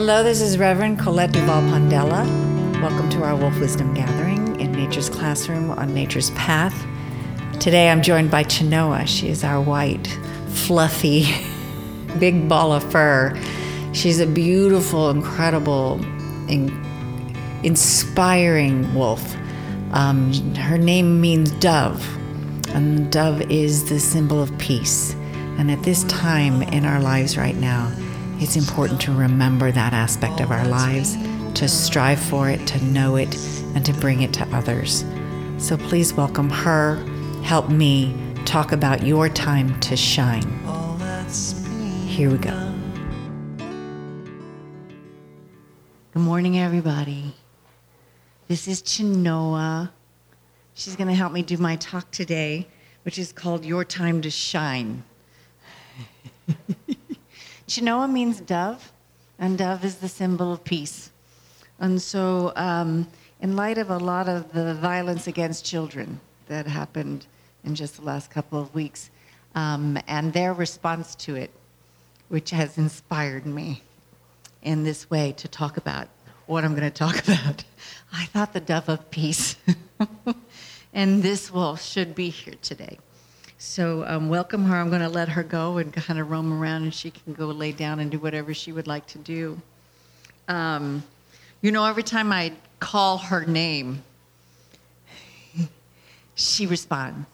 Hello, this is Reverend Colette Duval Pondella. Welcome to our Wolf Wisdom Gathering in Nature's Classroom on Nature's Path. Today I'm joined by Chenoa. She is our white, fluffy, big ball of fur. She's a beautiful, incredible, in- inspiring wolf. Um, her name means dove, and dove is the symbol of peace. And at this time in our lives right now, it's important to remember that aspect of our lives, to strive for it, to know it, and to bring it to others. So please welcome her, help me talk about your time to shine. Here we go. Good morning, everybody. This is Chenoa. She's going to help me do my talk today, which is called Your Time to Shine. Chenoa means dove, and dove is the symbol of peace. And so, um, in light of a lot of the violence against children that happened in just the last couple of weeks, um, and their response to it, which has inspired me in this way to talk about what I'm going to talk about, I thought the dove of peace. and this wolf should be here today. So um, welcome her. I'm going to let her go and kind of roam around, and she can go lay down and do whatever she would like to do. Um, you know, every time I call her name, she responds.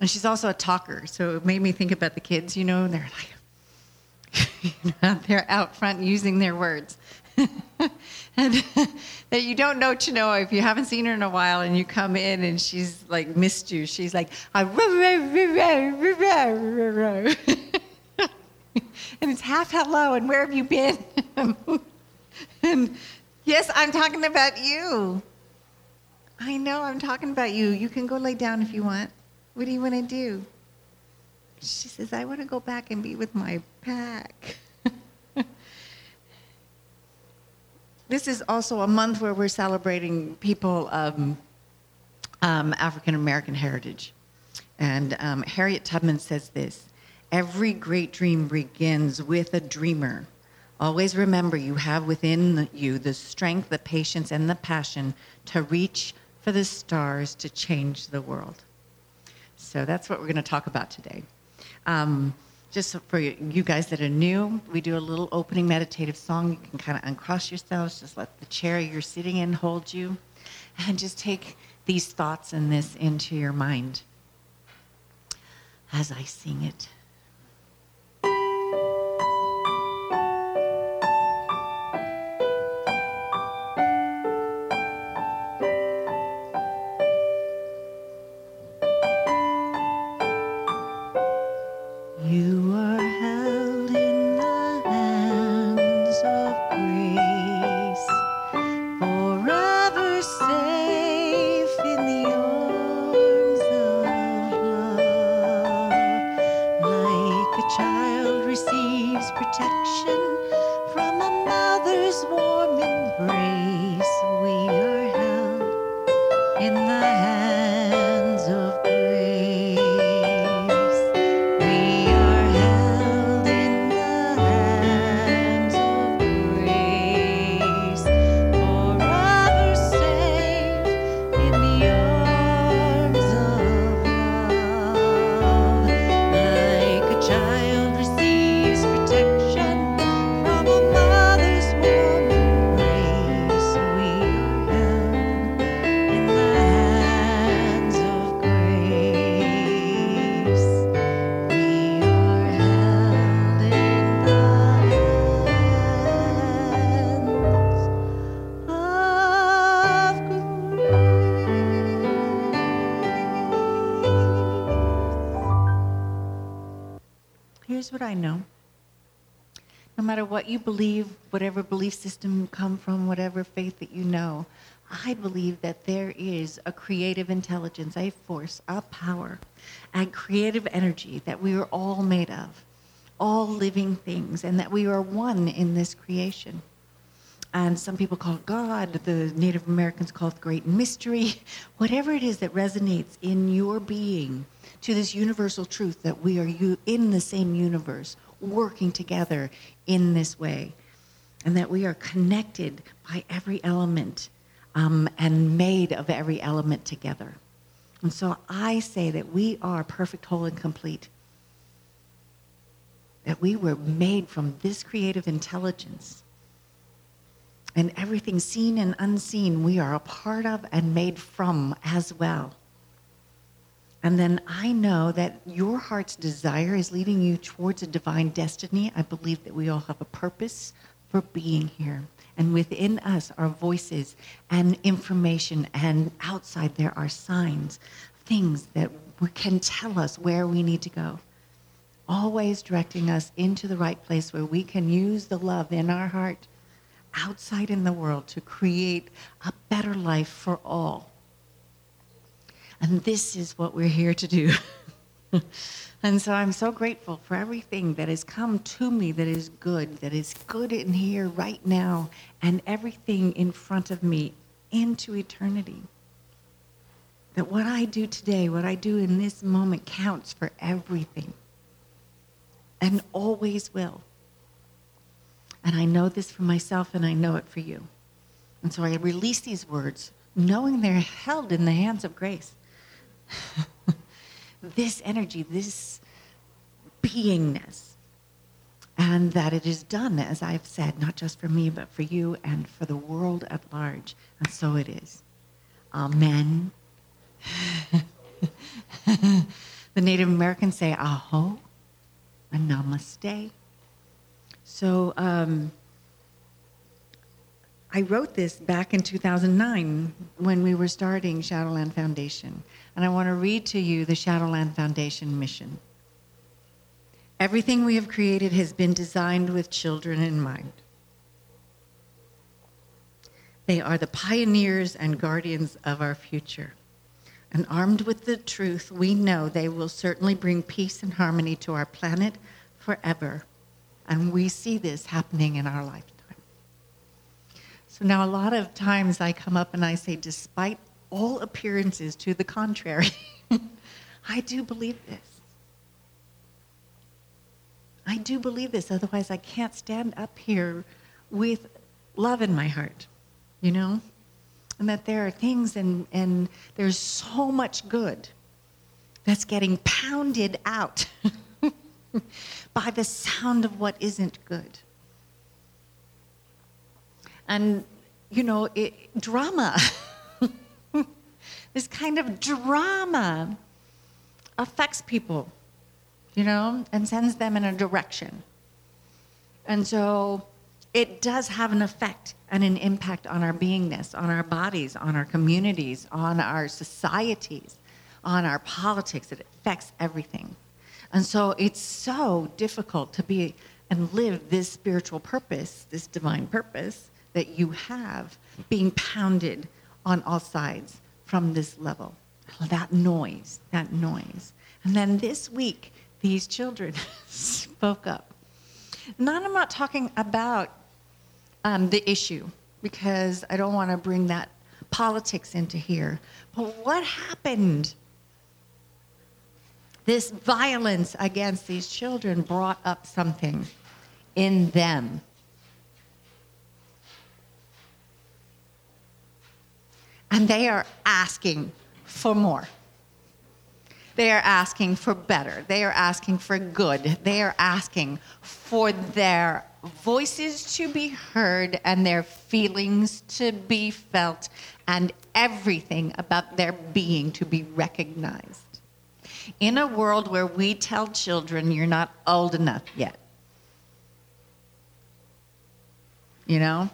And she's also a talker, so it made me think about the kids. You know, they're like, you know, they're out front using their words. and that you don't know Chenoa if you haven't seen her in a while and you come in and she's like missed you. She's like, and it's half hello and where have you been? and yes, I'm talking about you. I know I'm talking about you. You can go lay down if you want. What do you want to do? She says, I want to go back and be with my pack. This is also a month where we're celebrating people um, um, African American heritage. And um, Harriet Tubman says this Every great dream begins with a dreamer. Always remember you have within you the strength, the patience, and the passion to reach for the stars to change the world. So that's what we're going to talk about today. Um, just for you guys that are new, we do a little opening meditative song. You can kind of uncross yourselves, just let the chair you're sitting in hold you, and just take these thoughts and this into your mind as I sing it. Believe, whatever belief system you come from, whatever faith that you know, I believe that there is a creative intelligence, a force, a power, a creative energy that we are all made of, all living things, and that we are one in this creation. And some people call it God, the Native Americans call it great mystery. Whatever it is that resonates in your being, to this universal truth that we are you in the same universe, working together in this way. and that we are connected by every element um, and made of every element together. And so I say that we are perfect, whole, and complete. That we were made from this creative intelligence. And everything seen and unseen, we are a part of and made from as well. And then I know that your heart's desire is leading you towards a divine destiny. I believe that we all have a purpose for being here. And within us are voices and information, and outside there are signs, things that can tell us where we need to go. Always directing us into the right place where we can use the love in our heart outside in the world to create a better life for all. And this is what we're here to do. and so I'm so grateful for everything that has come to me that is good, that is good in here right now, and everything in front of me into eternity. That what I do today, what I do in this moment, counts for everything and always will. And I know this for myself and I know it for you. And so I release these words, knowing they're held in the hands of grace. this energy, this beingness. And that it is done, as I've said, not just for me, but for you and for the world at large. And so it is. Amen. the Native Americans say aho and namaste. So um, I wrote this back in 2009 when we were starting Shadowland Foundation. And I want to read to you the Shadowland Foundation mission. Everything we have created has been designed with children in mind. They are the pioneers and guardians of our future. And armed with the truth, we know they will certainly bring peace and harmony to our planet forever. And we see this happening in our lifetime. So now, a lot of times I come up and I say, despite all appearances to the contrary. I do believe this. I do believe this, otherwise, I can't stand up here with love in my heart, you know? And that there are things and, and there's so much good that's getting pounded out by the sound of what isn't good. And, you know, it, drama. this kind of drama affects people, you know, and sends them in a direction. And so it does have an effect and an impact on our beingness, on our bodies, on our communities, on our societies, on our politics. It affects everything. And so it's so difficult to be and live this spiritual purpose, this divine purpose that you have being pounded on all sides from this level. That noise, that noise. And then this week, these children spoke up. Not, I'm not talking about um, the issue because I don't want to bring that politics into here. But what happened? This violence against these children brought up something in them and they are asking for more. They are asking for better. They are asking for good. They are asking for their voices to be heard and their feelings to be felt and everything about their being to be recognized. In a world where we tell children you're not old enough yet, you know?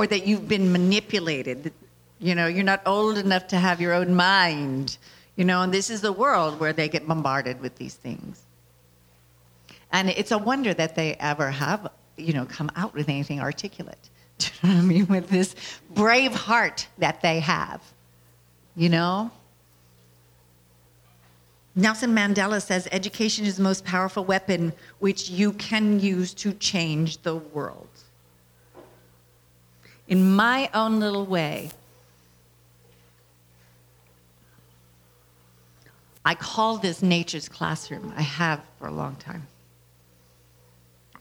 Or that you've been manipulated. You know, you're not old enough to have your own mind. You know, and this is the world where they get bombarded with these things. And it's a wonder that they ever have, you know, come out with anything articulate. Do you know what I mean? With this brave heart that they have, you know? Nelson Mandela says education is the most powerful weapon which you can use to change the world in my own little way. I call this nature's classroom. I have for a long time.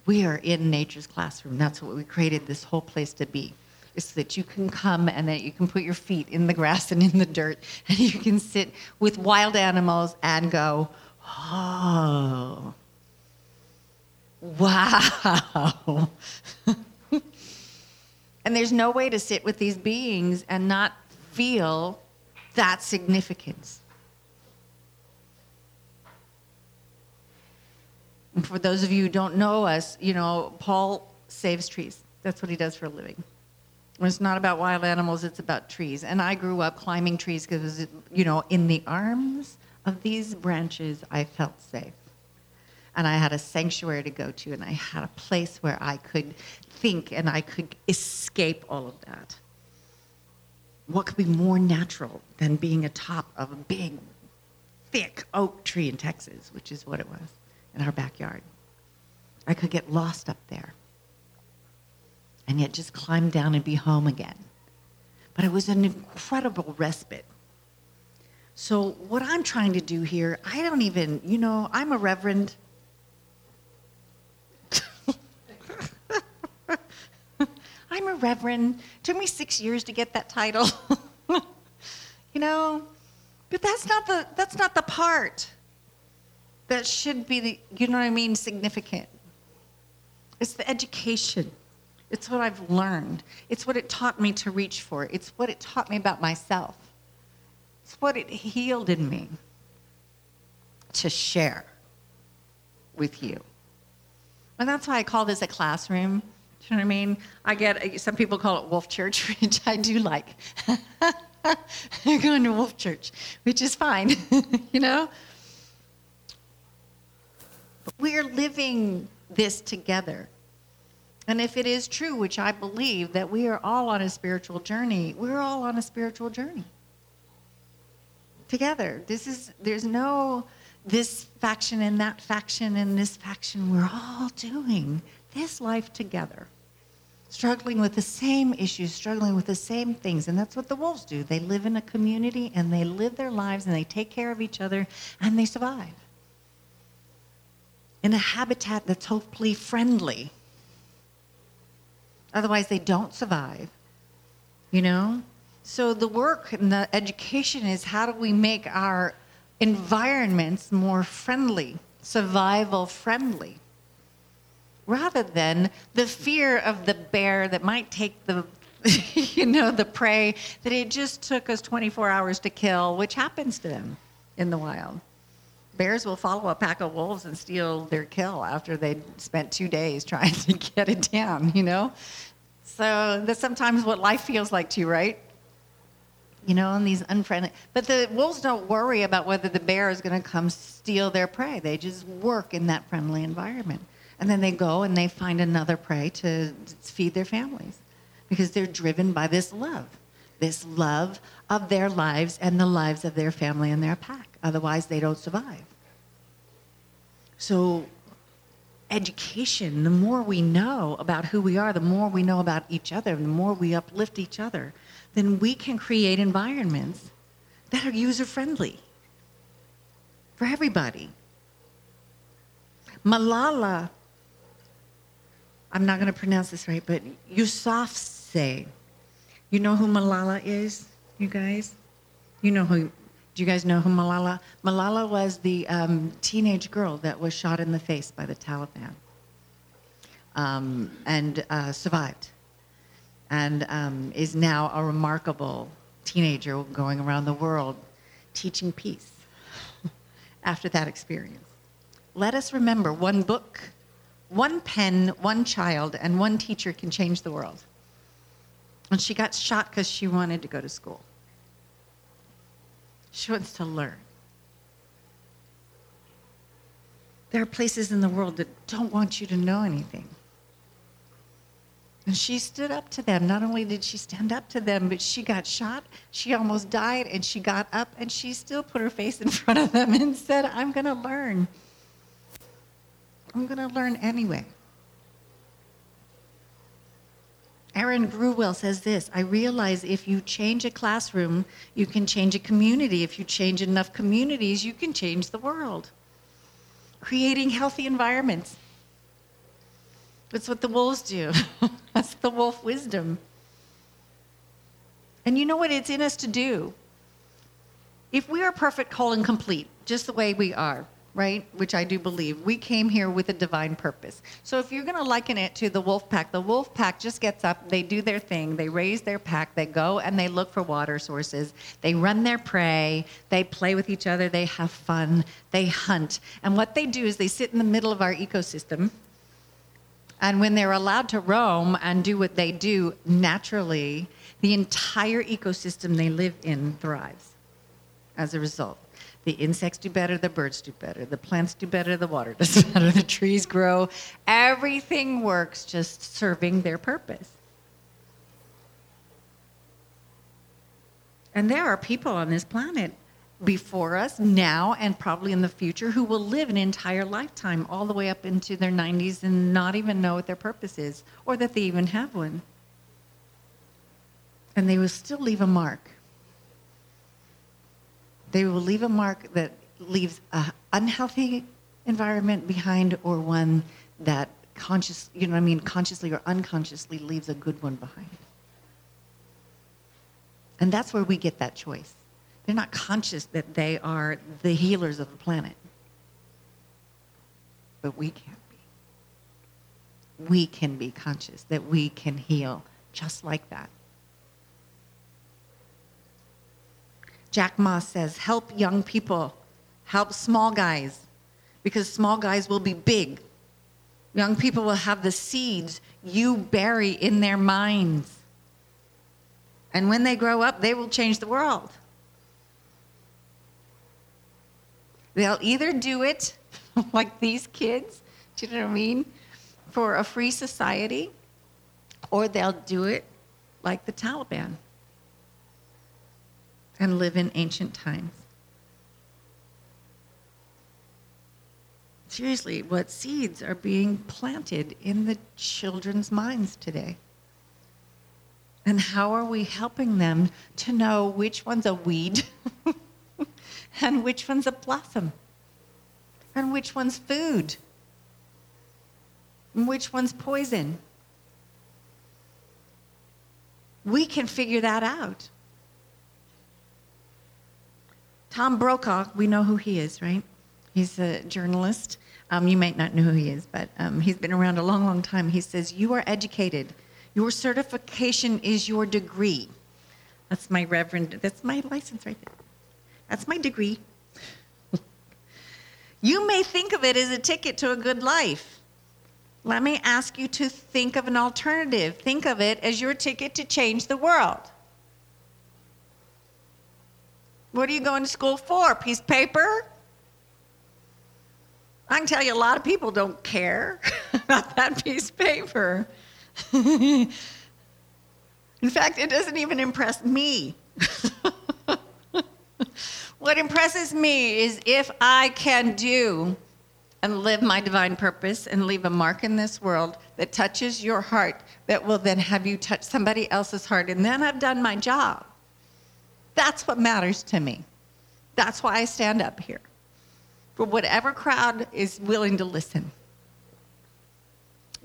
We are in nature's classroom. That's what we created this whole place to be. Is that you can come and that you can put your feet in the grass and in the dirt and you can sit with wild animals and go, oh, wow. and there's no way to sit with these beings and not feel that significance. And for those of you who don't know us, you know, Paul saves trees. That's what he does for a living. It's not about wild animals, it's about trees. And I grew up climbing trees because, you know, in the arms of these branches, I felt safe. And I had a sanctuary to go to, and I had a place where I could think and I could escape all of that. What could be more natural than being atop of a big, thick oak tree in Texas, which is what it was in our backyard? I could get lost up there and yet just climb down and be home again. But it was an incredible respite. So, what I'm trying to do here, I don't even, you know, I'm a reverend. I'm a reverend. Took me six years to get that title. you know, but that's not the that's not the part that should be the you know what I mean significant. It's the education. It's what I've learned. It's what it taught me to reach for. It's what it taught me about myself. It's what it healed in me to share with you. And that's why I call this a classroom. Do you know what I mean? I get some people call it Wolf Church, which I do like. You're going to Wolf Church, which is fine, you know? But we're living this together. And if it is true, which I believe, that we are all on a spiritual journey, we're all on a spiritual journey together. This is, there's no this faction and that faction and this faction. We're all doing this life together, struggling with the same issues, struggling with the same things. And that's what the wolves do. They live in a community and they live their lives and they take care of each other and they survive in a habitat that's hopefully friendly Otherwise, they don't survive. You know? So the work and the education is how do we make our environments more friendly, survival friendly, rather than the fear of the bear that might take the you know the prey that it just took us 24 hours to kill, which happens to them in the wild. Bears will follow a pack of wolves and steal their kill after they spent two days trying to get it down, you know? So that's sometimes what life feels like to you, right? You know, and these unfriendly. But the wolves don't worry about whether the bear is going to come steal their prey. They just work in that friendly environment. And then they go and they find another prey to feed their families because they're driven by this love this love of their lives and the lives of their family and their pack. Otherwise, they don't survive. So education, the more we know about who we are, the more we know about each other, the more we uplift each other, then we can create environments that are user friendly for everybody. Malala, I'm not going to pronounce this right, but Yousafzai. You know who Malala is, you guys? You know who do you guys know who Malala? Malala was the um, teenage girl that was shot in the face by the Taliban um, and uh, survived, and um, is now a remarkable teenager going around the world teaching peace after that experience. Let us remember one book, one pen, one child, and one teacher can change the world. And she got shot because she wanted to go to school. She wants to learn. There are places in the world that don't want you to know anything. And she stood up to them. Not only did she stand up to them, but she got shot. She almost died, and she got up and she still put her face in front of them and said, I'm going to learn. I'm going to learn anyway. Erin Gruwell says this I realize if you change a classroom, you can change a community. If you change enough communities, you can change the world. Creating healthy environments. That's what the wolves do. That's the wolf wisdom. And you know what it's in us to do? If we are perfect, whole, and complete, just the way we are, right? Which I do believe, we came here with a divine purpose. So if you're going to liken it to the wolf pack, the wolf pack just gets up, they do their thing, they raise their pack, they go and they look for water sources, they run their prey, they play with each other, they have fun, they hunt. And what they do is they sit in the middle of our ecosystem and when they're allowed to roam and do what they do naturally, the entire ecosystem they live in thrives as a result. The insects do better, the birds do better, the plants do better, the water does better, the trees grow. Everything works just serving their purpose. And there are people on this planet before us now and probably in the future who will live an entire lifetime all the way up into their 90s and not even know what their purpose is or that they even have one. And they will still leave a mark. They will leave a mark that leaves an unhealthy environment behind or one that conscious, you know what I mean, consciously or unconsciously leaves a good one behind. And that's where we get that choice. They're not conscious that they are the healers of the planet. But we can't be. We can be conscious that we can heal just like that. Jack Ma says, help young people, help small guys, because small guys will be big. Young people will have the seeds you bury in their minds. And when they grow up, they will change the world. They'll either do it like these kids, do you know what I mean, for a free society, or they'll do it like the Taliban and live in ancient times. Seriously, what seeds are being planted in the children's minds today? And how are we helping them to know which one's a weed and which one's a blossom, and which one's food, and which one's poison. We can figure that out. Tom Brokaw, we know who he is, right? He's a journalist. Um, you might not know who he is, but um, he's been around a long, long time. He says, You are educated. Your certification is your degree. That's my reverend, that's my license right there. That's my degree. you may think of it as a ticket to a good life. Let me ask you to think of an alternative. Think of it as your ticket to change the world. What are you going to school for? Piece of paper? I can tell you a lot of people don't care about that piece of paper. In fact, it doesn't even impress me. What impresses me is if I can do and live my divine purpose and leave a mark in this world that touches your heart, that will then have you touch somebody else's heart, and then I've done my job. That's what matters to me. That's why I stand up here. For whatever crowd is willing to listen.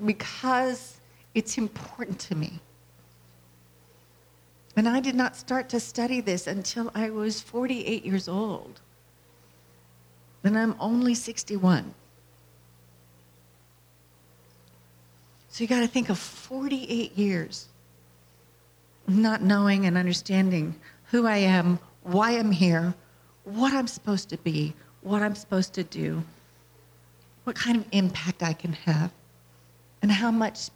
Because it's important to me. And I did not start to study this until I was 48 years old. And I'm only 61. So you got to think of 48 years not knowing and understanding who I am, why I'm here, what I'm supposed to be, what I'm supposed to do, what kind of impact I can have, and how much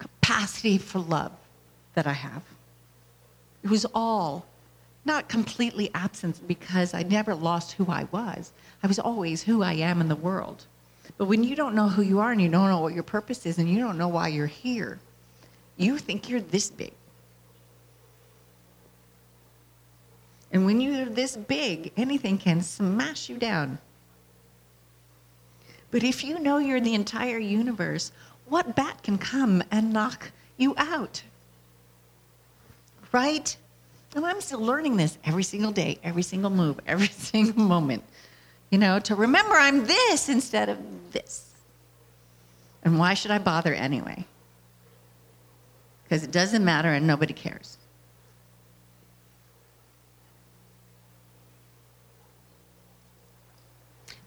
capacity for love that I have. It was all not completely absent because I never lost who I was. I was always who I am in the world. But when you don't know who you are and you don't know what your purpose is and you don't know why you're here, you think you're this big. And when you're this big, anything can smash you down. But if you know you're the entire universe, what bat can come and knock you out? right? And I'm still learning this every single day, every single move, every single moment. You know, to remember I'm this instead of this. And why should I bother anyway? Because it doesn't matter and nobody cares.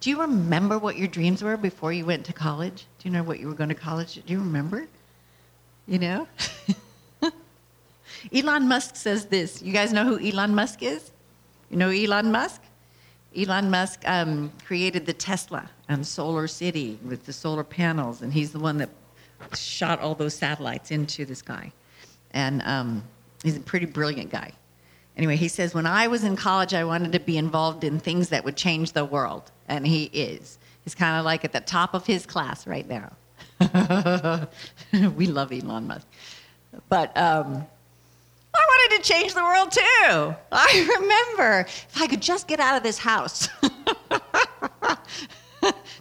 Do you remember what your dreams were before you went to college? Do you know what you were going to college? Do you remember? You know? Elon Musk says this. You guys know who Elon Musk is? You know Elon Musk? Elon Musk um, created the Tesla and Solar City with the solar panels, and he's the one that shot all those satellites into the sky. And um, he's a pretty brilliant guy. Anyway, he says, When I was in college, I wanted to be involved in things that would change the world. And he is. He's kind of like at the top of his class right now. we love Elon Musk. But um, I wanted to change the world too. I remember if I could just get out of this house.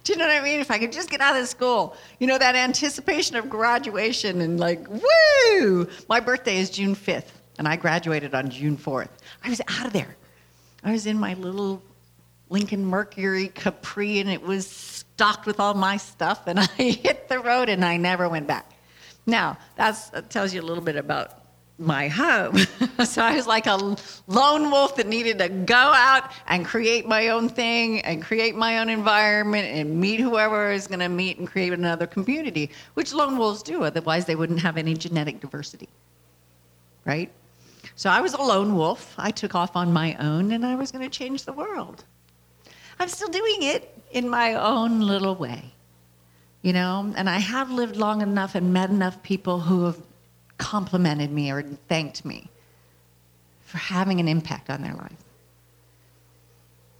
Do you know what I mean? If I could just get out of school, you know, that anticipation of graduation and like, woo! My birthday is June 5th and I graduated on June 4th. I was out of there. I was in my little Lincoln Mercury Capri, and it was stocked with all my stuff, and I hit the road and I never went back. Now, that tells you a little bit about my home. so I was like a lone wolf that needed to go out and create my own thing and create my own environment and meet whoever I was going to meet and create another community, which lone wolves do. Otherwise, they wouldn't have any genetic diversity. Right? So I was a lone wolf. I took off on my own and I was going to change the world. I'm still doing it in my own little way. You know, and I have lived long enough and met enough people who have complimented me or thanked me for having an impact on their life.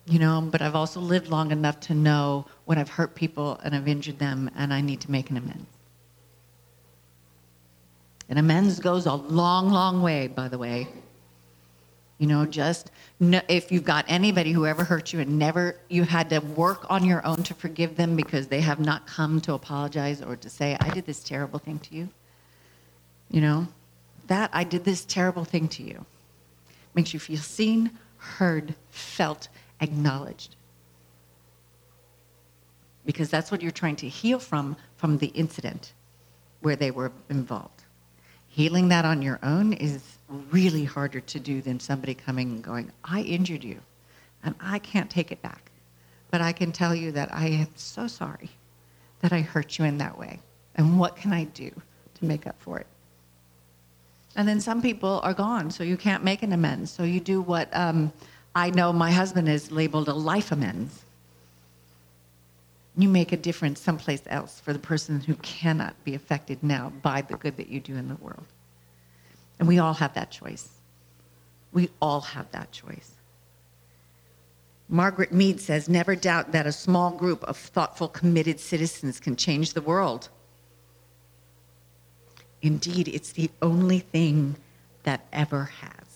You know, but I've also lived long enough to know when I've hurt people and I've injured them and I need to make an amends. And amends goes a long, long way, by the way. You know, just if you've got anybody who ever hurt you and never you had to work on your own to forgive them because they have not come to apologize or to say, I did this terrible thing to you. You know, that I did this terrible thing to you makes you feel seen, heard, felt, acknowledged. Because that's what you're trying to heal from from the incident where they were involved healing that on your own is really harder to do than somebody coming and going, I injured you and I can't take it back. But I can tell you that I am so sorry that I hurt you in that way. And what can I do to make up for it? And then some people are gone, so you can't make an amends. So you do what um, I know my husband is labeled a life amends you make a difference someplace else for the person who cannot be affected now by the good that you do in the world. And we all have that choice. We all have that choice. Margaret Mead says never doubt that a small group of thoughtful, committed citizens can change the world. Indeed, it's the only thing that ever has.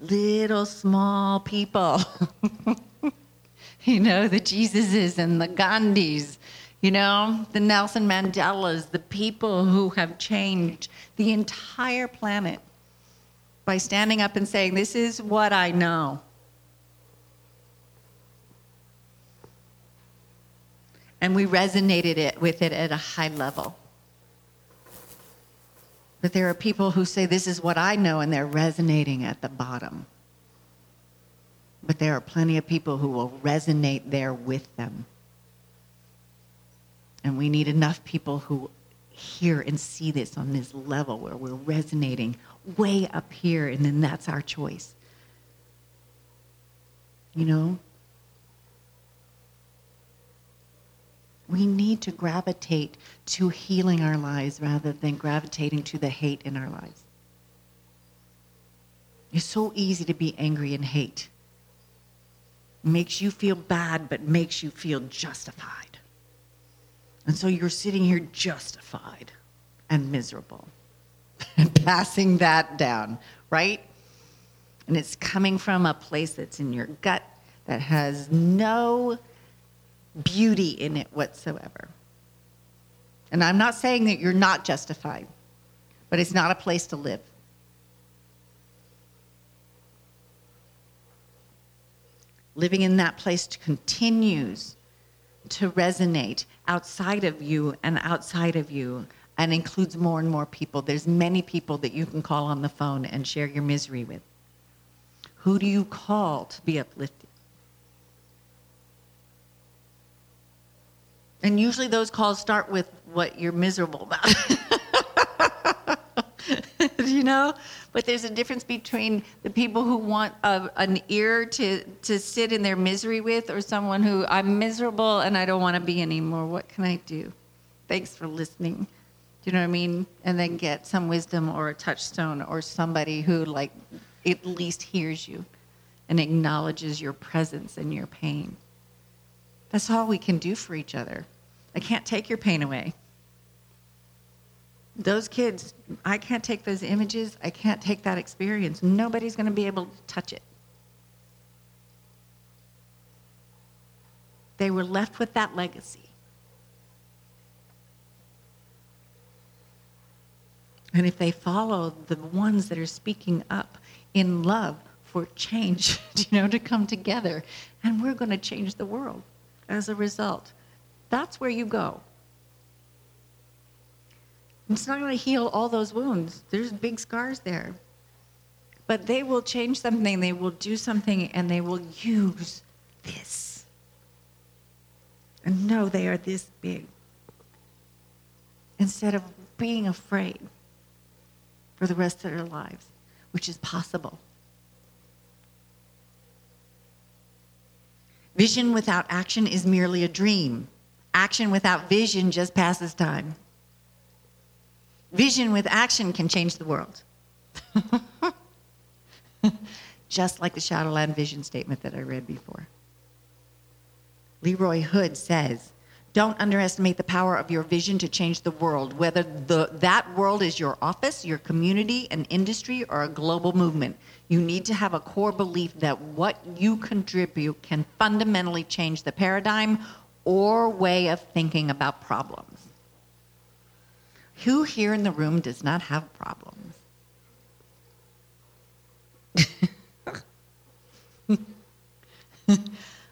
Little small people. you know, the Jesuses and the Gandhis, you know, the Nelson Mandelas, the people who have changed the entire planet by standing up and saying, This is what I know. And we resonated it with it at a high level. But there are people who say, This is what I know, and they're resonating at the bottom. But there are plenty of people who will resonate there with them. And we need enough people who hear and see this on this level where we're resonating way up here, and then that's our choice. You know? We need to gravitate to healing our lives rather than gravitating to the hate in our lives. It's so easy to be angry and hate makes you feel bad, but makes you feel justified. And so you're sitting here justified and miserable and passing that down, right? And it's coming from a place that's in your gut that has no beauty in it whatsoever. And I'm not saying that you're not justified, but it's not a place to live. living in that place continues to resonate outside of you and outside of you and includes more and more people. There's many people that you can call on the phone and share your misery with. Who do you call to be uplifted? And usually those calls start with what you're miserable about. you know? But there's a difference between the people who want a, an ear to, to sit in their misery with or someone who I'm miserable and I don't want to be anymore. What can I do? Thanks for listening. Do you know what I mean? And then get some wisdom or a touchstone or somebody who, like, at least hears you and acknowledges your presence and your pain. That's all we can do for each other. I can't take your pain away those kids, I can't take those images. I can't take that experience. Nobody's going to be able to touch it. They were left with that legacy. And if they follow the ones that are speaking up in love for change, you know, to come together, and we're going to change the world as a result. That's where you go. It's not going to heal all those wounds. There's big scars there. But they will change something, they will do something, and they will use this. And know they are this big. Instead of being afraid for the rest of their lives, which is possible. Vision without action is merely a dream. Action without vision just passes time. Vision with action can change the world. Just like the Shadowland vision statement that I read before. Leroy Hood says, don't underestimate the power of your vision to change the world, whether the, that world is your office, your community, an industry, or a global movement. You need to have a core belief that what you contribute can fundamentally change the paradigm or way of thinking about problems. Who here in the room does not have problems?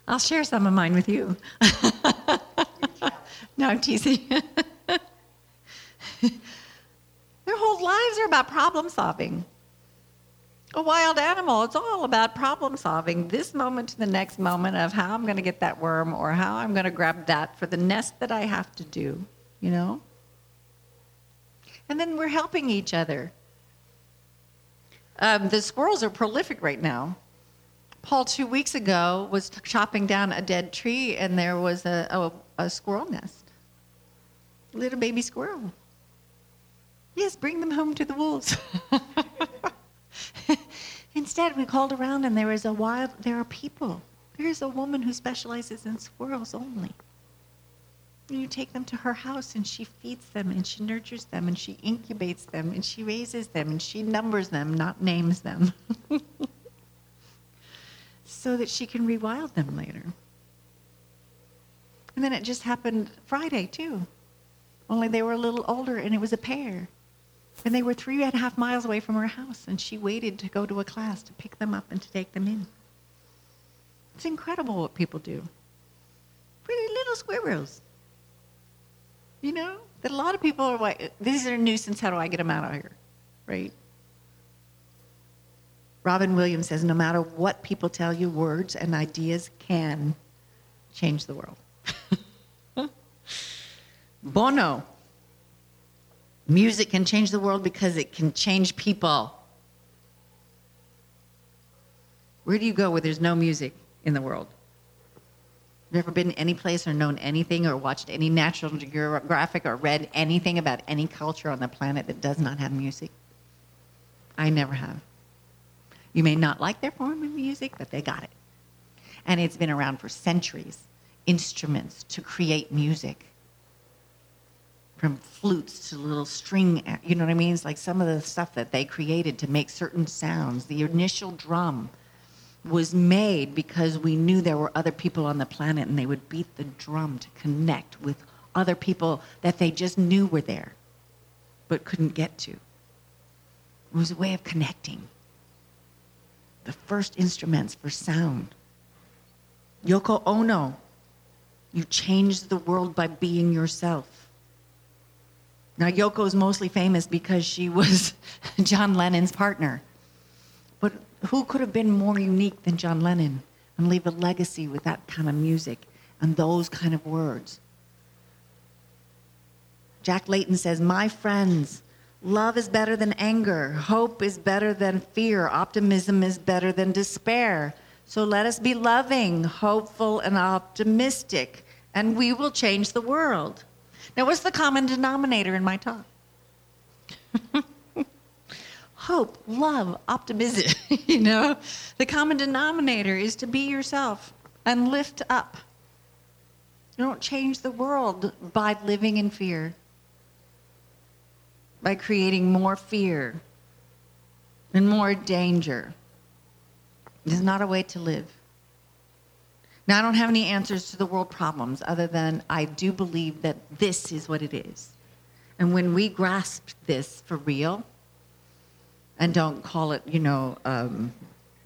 I'll share some of mine with you. no, I'm teasing. Their whole lives are about problem solving. A wild animal, it's all about problem solving. This moment to the next moment of how I'm going to get that worm or how I'm going to grab that for the nest that I have to do, you know? And then we're helping each other. Um, the squirrels are prolific right now. Paul, two weeks ago, was chopping down a dead tree and there was a, a, a squirrel nest. Little baby squirrel. Yes, bring them home to the wolves. Instead, we called around and there is a wild, there are people. There's a woman who specializes in squirrels only. You take them to her house and she feeds them and she nurtures them and she incubates them and she raises them and she numbers them, not names them, so that she can rewild them later. And then it just happened Friday too. Only they were a little older and it was a pair. And they were three and a half miles away from her house and she waited to go to a class to pick them up and to take them in. It's incredible what people do. Pretty little squirrels. You know, that a lot of people are like, these are a nuisance. How do I get them out of here? Right? Robin Williams says, no matter what people tell you, words and ideas can change the world. Bono. Music can change the world because it can change people. Where do you go where there's no music in the world? you ever been any place or known anything or watched any National Geographic or read anything about any culture on the planet that does not have music? I never have. You may not like their form of music, but they got it. And it's been around for centuries. Instruments to create music. From flutes to little string, you know what I mean? It's like some of the stuff that they created to make certain sounds. The initial drum was made because we knew there were other people on the planet and they would beat the drum to connect with other people that they just knew were there but couldn't get to. It was a way of connecting. The first instruments for sound. Yoko Ono You changed the world by being yourself. Now, Yoko is mostly famous because she was John Lennon's partner. But who could have been more unique than John Lennon and leave a legacy with that kind of music and those kind of words? Jack Layton says, My friends, love is better than anger, hope is better than fear, optimism is better than despair. So let us be loving, hopeful, and optimistic, and we will change the world. Now, what's the common denominator in my talk? Hope, love, optimism. you know, the common denominator is to be yourself and lift up. You don't change the world by living in fear by creating more fear and more danger. It is not a way to live. Now, I don't have any answers to the world problems other than I do believe that this is what it is. And when we grasp this for real and don't call it, you know, um,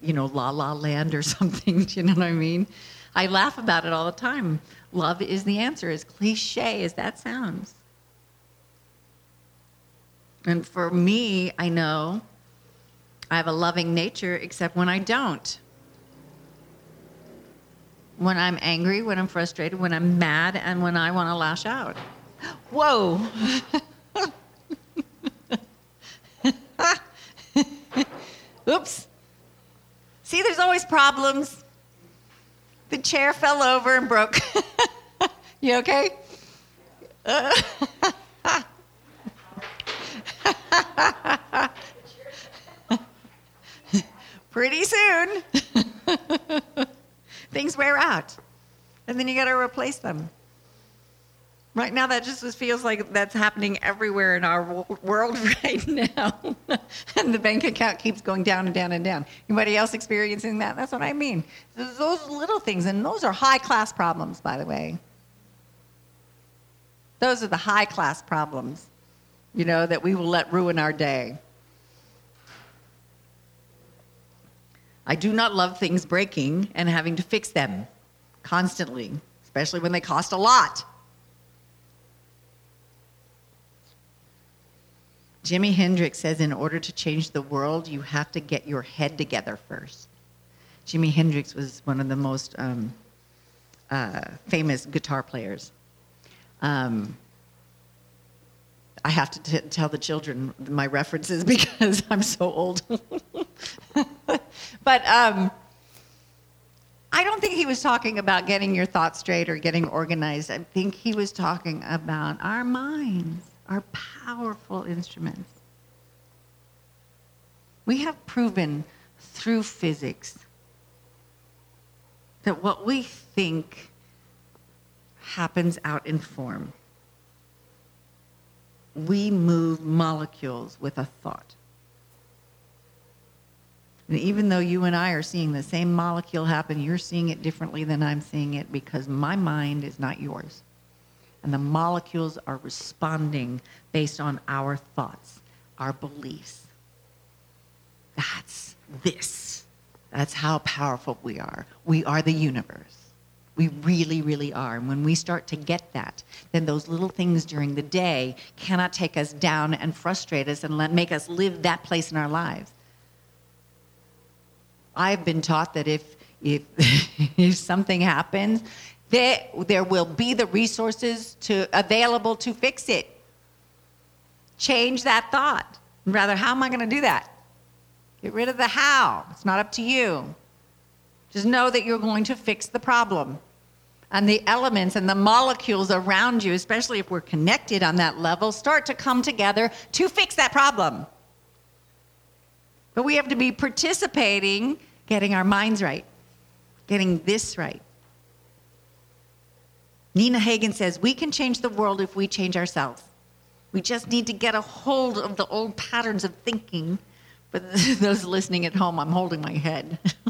you know, la la land or something, do you know what I mean? I laugh about it all the time. Love is the answer, as cliche as that sounds. And for me, I know I have a loving nature, except when I don't. When I'm angry, when I'm frustrated, when I'm mad, and when I want to lash out. Whoa! Oops. See, there's always problems. The chair fell over and broke. you okay? Pretty soon, things wear out. And then you got to replace them. Right now, that just feels like that's happening everywhere in our world right now. and the bank account keeps going down and down and down. Anybody else experiencing that? That's what I mean. Those little things, and those are high class problems, by the way. Those are the high class problems you know, that we will let ruin our day. I do not love things breaking and having to fix them constantly, especially when they cost a lot. Jimi Hendrix says, in order to change the world, you have to get your head together first. Jimi Hendrix was one of the most um, uh, famous guitar players. Um, I have to t- tell the children my references because I'm so old. but um, I don't think he was talking about getting your thoughts straight or getting organized. I think he was talking about our minds, our powerful instruments. We have proven through physics that what we think happens out in form we move molecules with a thought. And even though you and I are seeing the same molecule happen, you're seeing it differently than I'm seeing it because my mind is not yours. And the molecules are responding based on our thoughts, our beliefs. That's this. That's how powerful we are. We are the universe. We really, really are. And when we start to get that, then those little things during the day cannot take us down and frustrate us and let, make us live that place in our lives. I've been taught that if, if, if something happens, there, there will be the resources to, available to fix it. Change that thought. Rather, how am I going to do that? Get rid of the how. It's not up to you. Just know that you're going to fix the problem. And the elements and the molecules around you, especially if we're connected on that level, start to come together to fix that problem. But we have to be participating, getting our minds right, getting this right. Nina Hagen says, We can change the world if we change ourselves. We just need to get a hold of the old patterns of thinking. But those listening at home, I'm holding my head.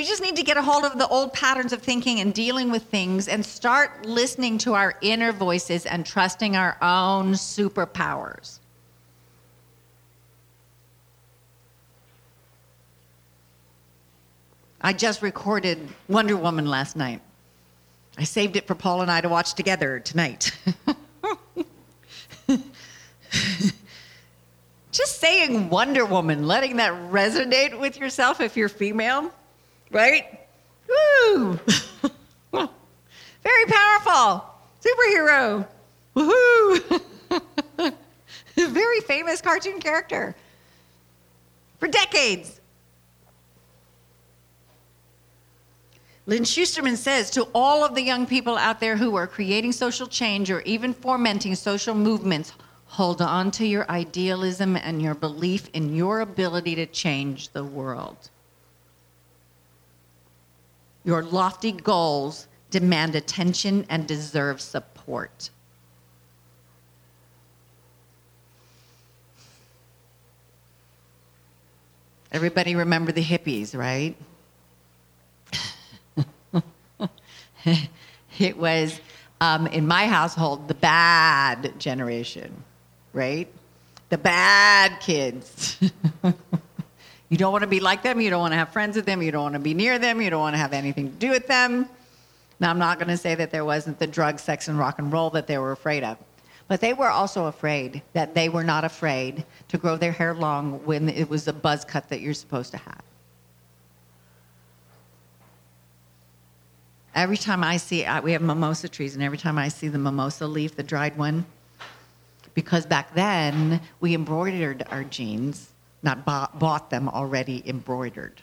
We just need to get a hold of the old patterns of thinking and dealing with things and start listening to our inner voices and trusting our own superpowers. I just recorded Wonder Woman last night. I saved it for Paul and I to watch together tonight. Just saying Wonder Woman, letting that resonate with yourself if you're female, right? Woo! Very powerful. Superhero. Woohoo! Very famous cartoon character for decades. Lynn Schusterman says to all of the young people out there who are creating social change or even fomenting social movements, hold on to your idealism and your belief in your ability to change the world. Your lofty goals demand attention and deserve support. Everybody remember the hippies, right? it was, um, in my household, the bad generation, right? The bad kids. you don't want to be like them. You don't want to have friends with them. You don't want to be near them. You don't want to have anything to do with them. Now, I'm not going to say that there wasn't the drug, sex, and rock and roll that they were afraid of. But they were also afraid that they were not afraid to grow their hair long when it was a buzz cut that you're supposed to have. Every time I see, uh, we have mimosa trees, and every time I see the mimosa leaf, the dried one, because back then we embroidered our jeans, not bought, bought them already embroidered.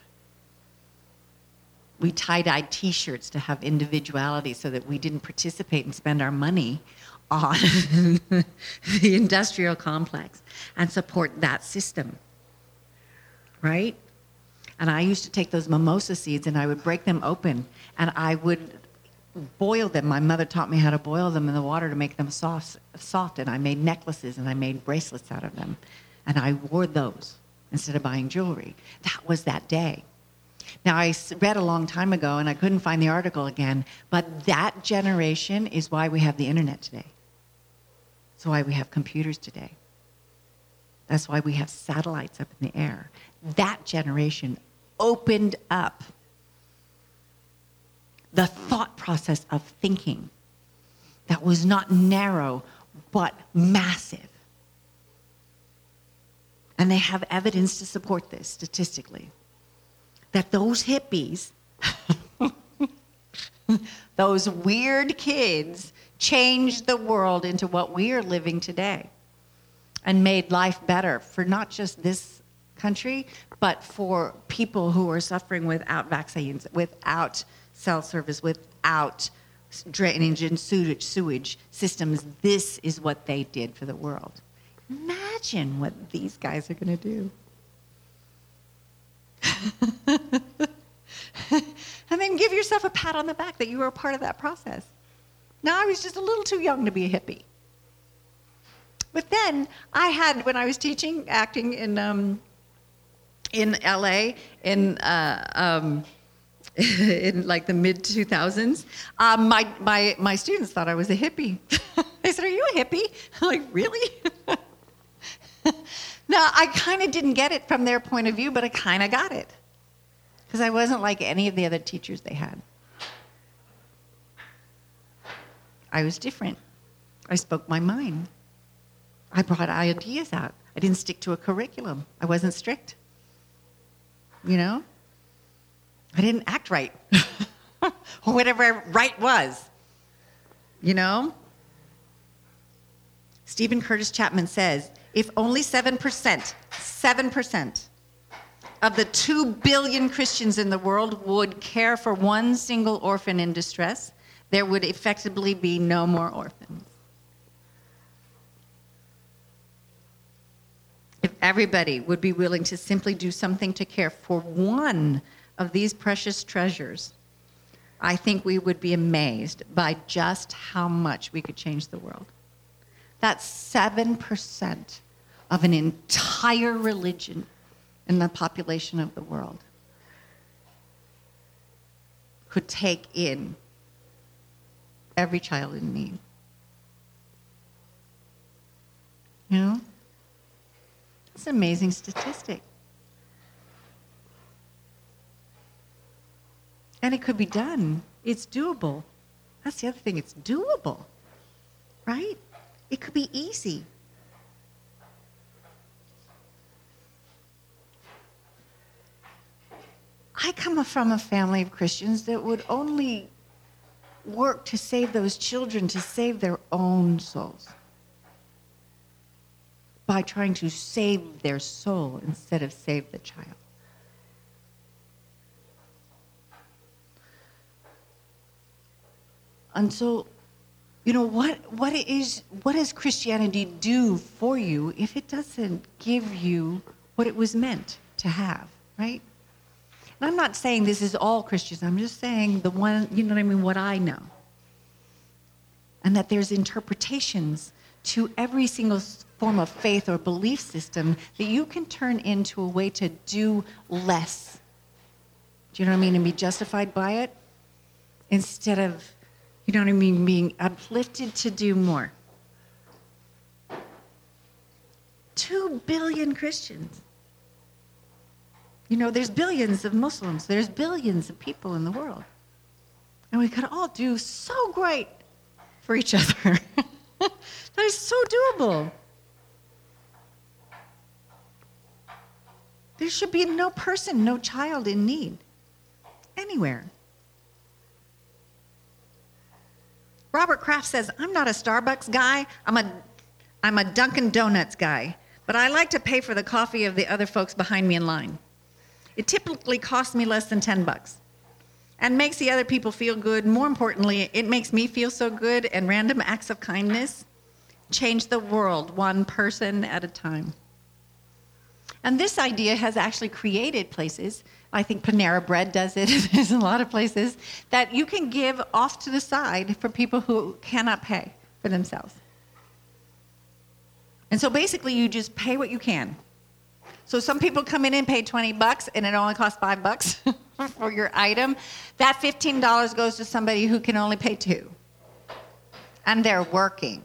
We tie-dyed t-shirts to have individuality so that we didn't participate and spend our money on the industrial complex and support that system right? And i used to take those mimosa seeds and i would break them open and i would boil them. My mother taught me how to boil them in the water to make them soft, soft and i made necklaces and i made bracelets out of them. And i wore those instead of buying jewelry that was that day now, I read a long time ago and I couldn't find the article again, but that generation is why we have the internet today. It's why we have computers today. That's why we have satellites up in the air. That generation opened up the thought process of thinking that was not narrow but massive. And they have evidence to support this statistically that those hippies, those weird kids, changed the world into what we are living today and made life better for not just this country, but for people who are suffering without vaccines, without cell service, without drainage and sewage, sewage systems. This is what they did for the world. Imagine what these guys are going to do. and then give yourself a pat on the back that you were a part of that process. Now, I was just a little too young to be a hippie. But then I had, when I was teaching acting in, um, in LA, in, uh, um, in like the mid 2000s, um, my, my, my students thought I was a hippie. they said, Are you a hippie? I'm like, Really? Now, I kind of didn't get it from their point of view, but I kind of got it. Because I wasn't like any of the other teachers they had. I was different. I spoke my mind. I brought ideas out. I didn't stick to a curriculum. I wasn't strict. You know? I didn't act right. or whatever right was. You know? Steven Curtis Chapman says if only 7%, 7% of the 2 billion Christians in the world would care for one single orphan in distress, there would effectively be no more orphans. If everybody would be willing to simply do something to care for one of these precious treasures, I think we would be amazed by just how much we could change the world. That's 7% of an entire religion in the population of the world could take in every child in need. You know? It's an amazing statistic. And it could be done. It's doable. That's the other thing. It's doable, right? It could be easy. I come from a family of Christians that would only work to save those children, to save their own souls by trying to save their soul instead of save the child. And so, you know, what, what, is, what does Christianity do for you if it doesn't give you what it was meant to have, right? And I'm not saying this is all Christians. I'm just saying the one, you know what I mean, what I know. And that there's interpretations to every single form of faith or belief system that you can turn into a way to do less. Do you know what I mean? And be justified by it instead of you know what I mean? Being uplifted to do more. Two billion Christians. You know, there's billions of Muslims, there's billions of people in the world. And we could all do so great for each other. that is so doable. There should be no person, no child in need anywhere. Robert Kraft says, I'm not a Starbucks guy, I'm a, I'm a Dunkin' Donuts guy, but I like to pay for the coffee of the other folks behind me in line. It typically costs me less than 10 bucks and makes the other people feel good. More importantly, it makes me feel so good, and random acts of kindness change the world one person at a time. And this idea has actually created places I think Panera Bread does it. There's a lot of places that you can give off to the side for people who cannot pay for themselves. And so basically, you just pay what you can. So some people come in and pay 20 bucks and it only costs 5 bucks for your item. That $15 goes to somebody who can only pay 2. And they're working.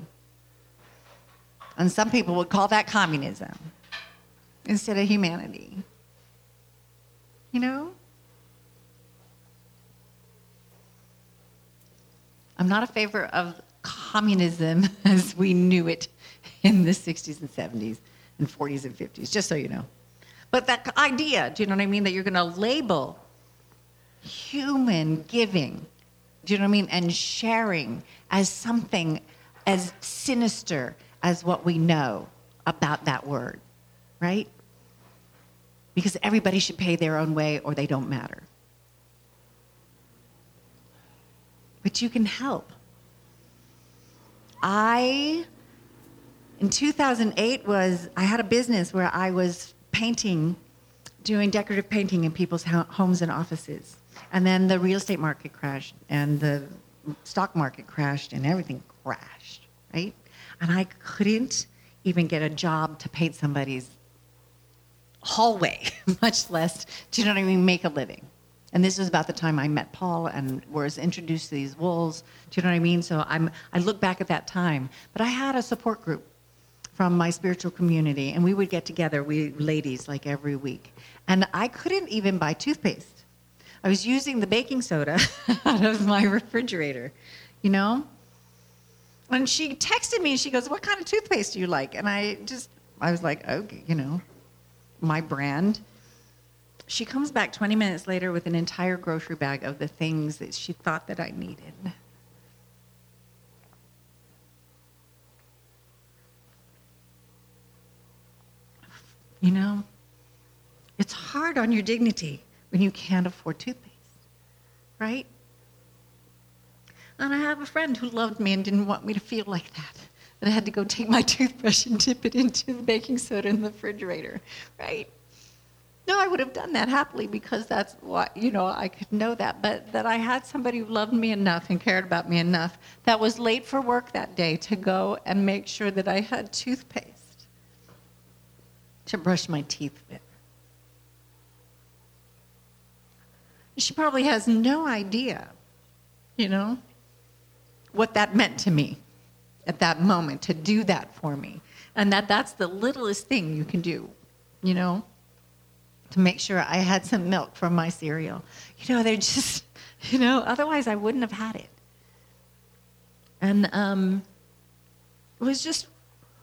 And some people would call that communism instead of humanity you know? I'm not a favor of communism as we knew it in the 60s and 70s and 40s and 50s, just so you know. But that idea, do you know what I mean? That you're going to label human giving, do you know what I mean? And sharing as something as sinister as what we know about that word, right? because everybody should pay their own way or they don't matter. But you can help. I, in 2008, was I had a business where I was painting, doing decorative painting in people's homes and offices. And then the real estate market crashed, and the stock market crashed, and everything crashed, right? And I couldn't even get a job to paint somebody's hallway, much less, do you know what I mean, make a living. And this is about the time I met Paul and was introduced to these wolves. Do you know what I mean? So I'm, I look back at that time. But I had a support group from my spiritual community, and we would get together, we ladies, like every week. And I couldn't even buy toothpaste. I was using the baking soda out of my refrigerator, you know? And she texted me and she goes, What kind of toothpaste do you like? And I just, I was like, Okay, you know, my brand. She comes back 20 minutes later with an entire grocery bag of the things that she thought that I needed. You know, it's hard on your dignity when you can't afford toothpaste, right? And I have a friend who loved me and didn't want me to feel like that that I had to go take my toothbrush and dip it into the baking soda in the refrigerator, right? No, I would have done that happily because that's what, you know, I could know that. But that I had somebody who loved me enough and cared about me enough that was late for work that day to go and make sure that I had toothpaste to brush my teeth with. She probably has no idea, you know, what that meant to me at that moment to do that for me. And that that's the littlest thing you can do, you know, to make sure I had some milk for my cereal. You know, they're just, you know, otherwise I wouldn't have had it. And um, it was just,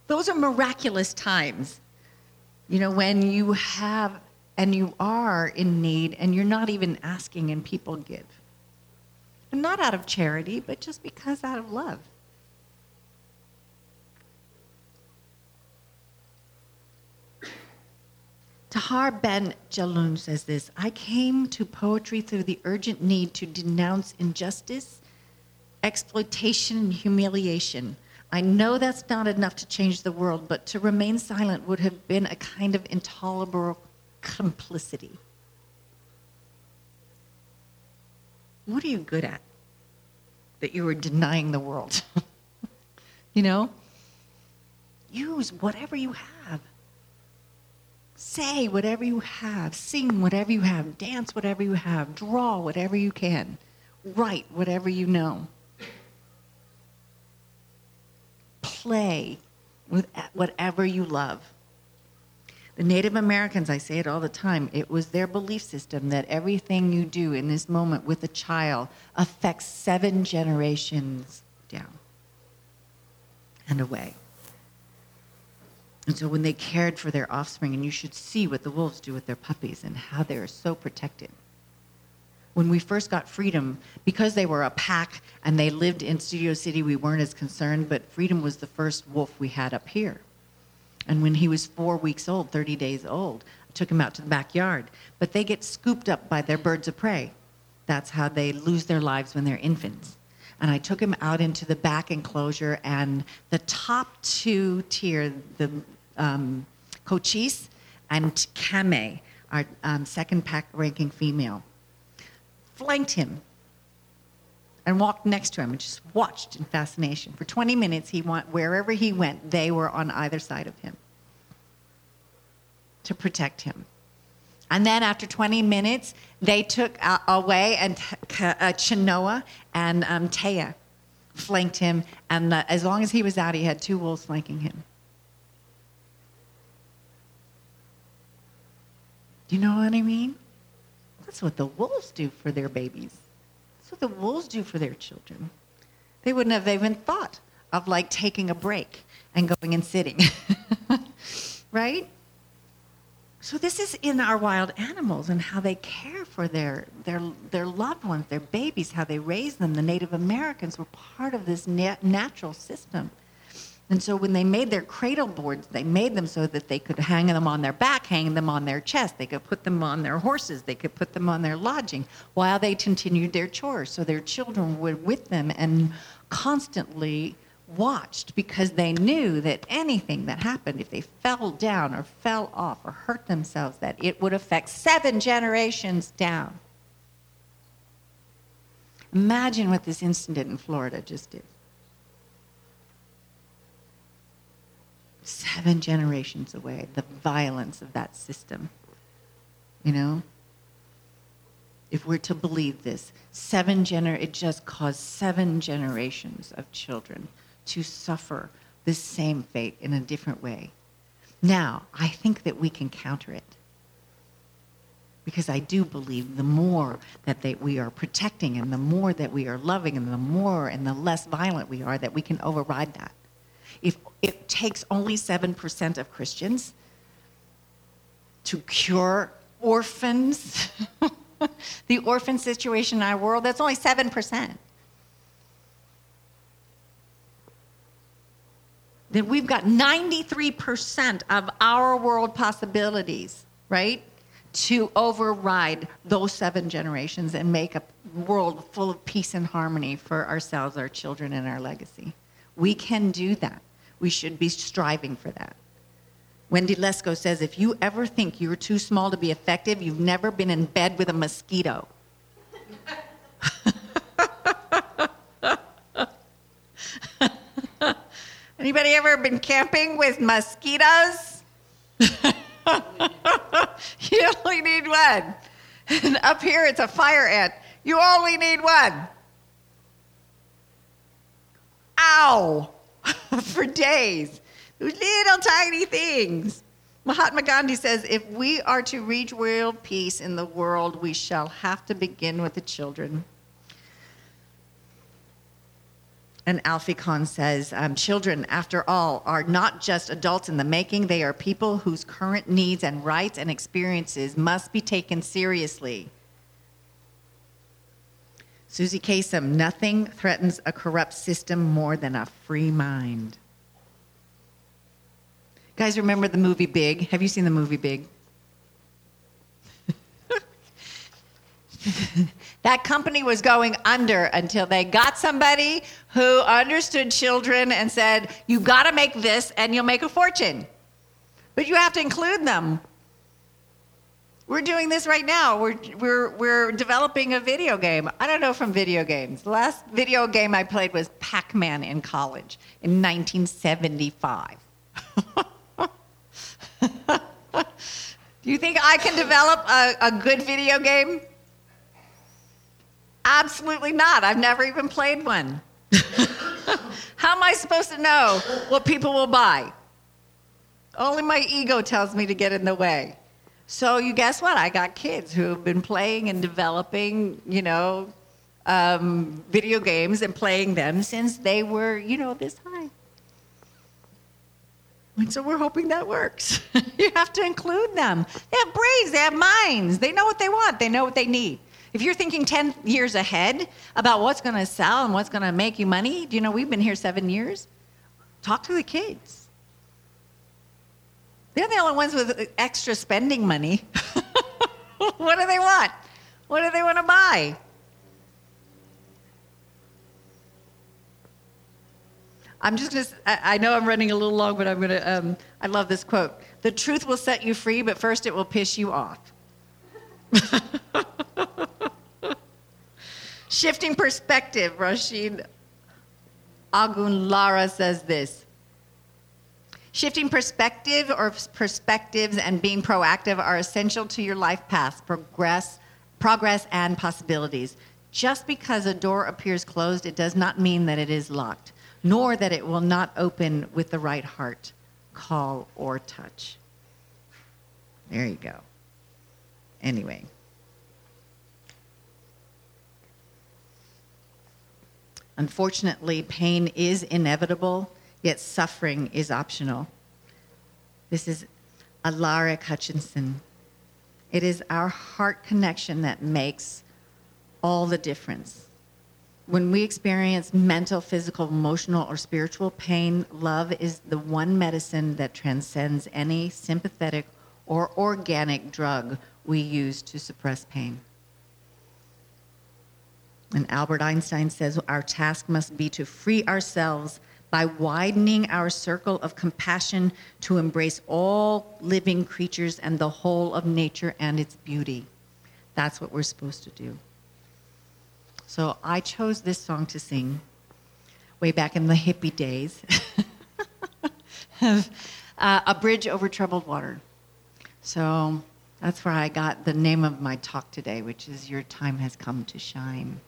those are miraculous times. You know, when you have and you are in need and you're not even asking and people give. And not out of charity, but just because out of love. Tahar Ben Jelloun says this I came to poetry through the urgent need to denounce injustice, exploitation, and humiliation. I know that's not enough to change the world, but to remain silent would have been a kind of intolerable complicity. What are you good at that you are denying the world? you know? Use whatever you have. Say whatever you have. Sing whatever you have. Dance whatever you have. Draw whatever you can. Write whatever you know. Play with whatever you love. The Native Americans, I say it all the time, it was their belief system that everything you do in this moment with a child affects seven generations down and away. And so when they cared for their offspring, and you should see what the wolves do with their puppies and how they are so protected. When we first got freedom, because they were a pack and they lived in Studio City, we weren't as concerned, but freedom was the first wolf we had up here. And when he was four weeks old, 30 days old, I took him out to the backyard. But they get scooped up by their birds of prey. That's how they lose their lives when they're infants. And I took him out into the back enclosure, and the top two tier, the um, Cochise and Kame, our um, second pack ranking female, flanked him and walked next to him and just watched in fascination. For 20 minutes, he went, wherever he went, they were on either side of him to protect him. And then after 20 minutes, they took away, and uh, Chenoa and um, flanked him. And uh, as long as he was out, he had two wolves flanking him. Do you know what I mean? That's what the wolves do for their babies. That's what the wolves do for their children. They wouldn't have even thought of like taking a break and going and sitting. right? So this is in our wild animals and how they care for their, their, their loved ones, their babies, how they raise them. The Native Americans were part of this nat- natural system. And so when they made their cradle boards, they made them so that they could hang them on their back, hang them on their chest. They could put them on their horses. They could put them on their lodging while they continued their chores. So their children were with them and constantly watched because they knew that anything that happened, if they fell down or fell off or hurt themselves, that it would affect seven generations down. Imagine what this incident in Florida just did. Seven generations away, the violence of that system. You know? If we're to believe this, seven gener- it just caused seven generations of children to suffer this same fate in a different way. Now, I think that we can counter it. Because I do believe the more that they, we are protecting and the more that we are loving and the more and the less violent we are, that we can override that if it takes only 7% of Christians to cure orphans, the orphan situation in our world, that's only 7%. Then we've got 93% of our world possibilities, right? To override those seven generations and make a world full of peace and harmony for ourselves, our children, and our legacy. We can do that we should be striving for that. Wendy Lesko says if you ever think you're too small to be effective, you've never been in bed with a mosquito. Anybody ever been camping with mosquitoes? you only need one. And up here it's a fire ant. You only need one. Ow! for days. Little tiny things. Mahatma Gandhi says if we are to reach world peace in the world, we shall have to begin with the children. And Alfie Kohn says, um, children, after all, are not just adults in the making. They are people whose current needs and rights and experiences must be taken seriously. Suzy Kassem, nothing threatens a corrupt system more than a free mind. Guys, remember the movie Big? Have you seen the movie Big? that company was going under until they got somebody who understood children and said, "You've got to make this and you'll make a fortune. But you have to include them. We're doing this right now. We're, we're, we're developing a video game. I don't know from video games. The last video game I played was Pac Man in college in 1975. Do you think I can develop a, a good video game? Absolutely not. I've never even played one. How am I supposed to know what people will buy? Only my ego tells me to get in the way. So you guess what? I got kids who have been playing and developing, you know, um, video games and playing them since they were, you know, this high. And so we're hoping that works. you have to include them. They have brains, they have minds, they know what they want, they know what they need. If you're thinking 10 years ahead about what's going to sell and what's going to make you money, do you know we've been here seven years? Talk to the kids. They're the only ones with extra spending money. what do they want? What do they want to buy? I'm just going to, I know I'm running a little long, but I'm going to, um, I love this quote. The truth will set you free, but first it will piss you off. Shifting perspective, Rasheed Ogunlaru says this. Shifting perspective or perspectives and being proactive are essential to your life path, progress, progress and possibilities. Just because a door appears closed, it does not mean that it is locked, nor that it will not open with the right heart, call, or touch. There you go. Anyway. Unfortunately, pain is inevitable, yet suffering is optional. This is Alaric Hutchinson. It is our heart connection that makes all the difference. When we experience mental, physical, emotional, or spiritual pain, love is the one medicine that transcends any sympathetic or organic drug we use to suppress pain. And Albert Einstein says our task must be to free ourselves by widening our circle of compassion to embrace all living creatures and the whole of nature and its beauty. That's what we're supposed to do. So I chose this song to sing way back in the hippie days uh, A Bridge Over Troubled Water. So that's where I got the name of my talk today, which is Your Time Has Come to Shine.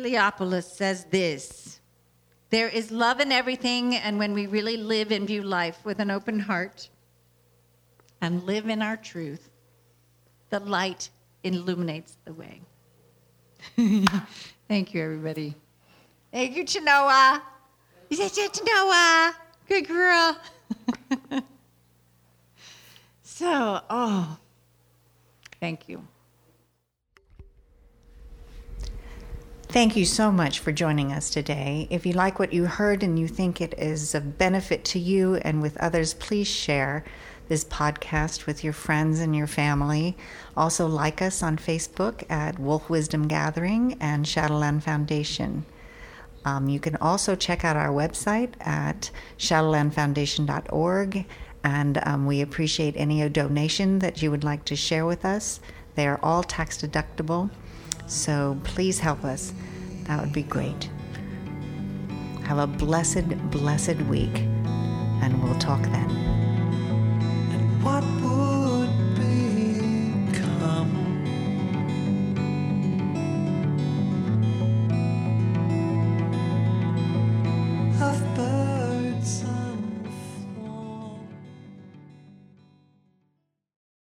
Iliopoulos says this There is love in everything, and when we really live and view life with an open heart and live in our truth, the light illuminates the way. Thank you, everybody. Thank you, Chinoa. You said Chinoa. Good girl. so, oh, thank you. Thank you so much for joining us today. If you like what you heard and you think it is of benefit to you and with others, please share this podcast with your friends and your family. Also, like us on Facebook at Wolf Wisdom Gathering and Shadowland Foundation. Um, you can also check out our website at shadowlandfoundation.org, and um, we appreciate any donation that you would like to share with us. They are all tax deductible, so please help us. That would be great. Have a blessed, blessed week, and we'll talk then.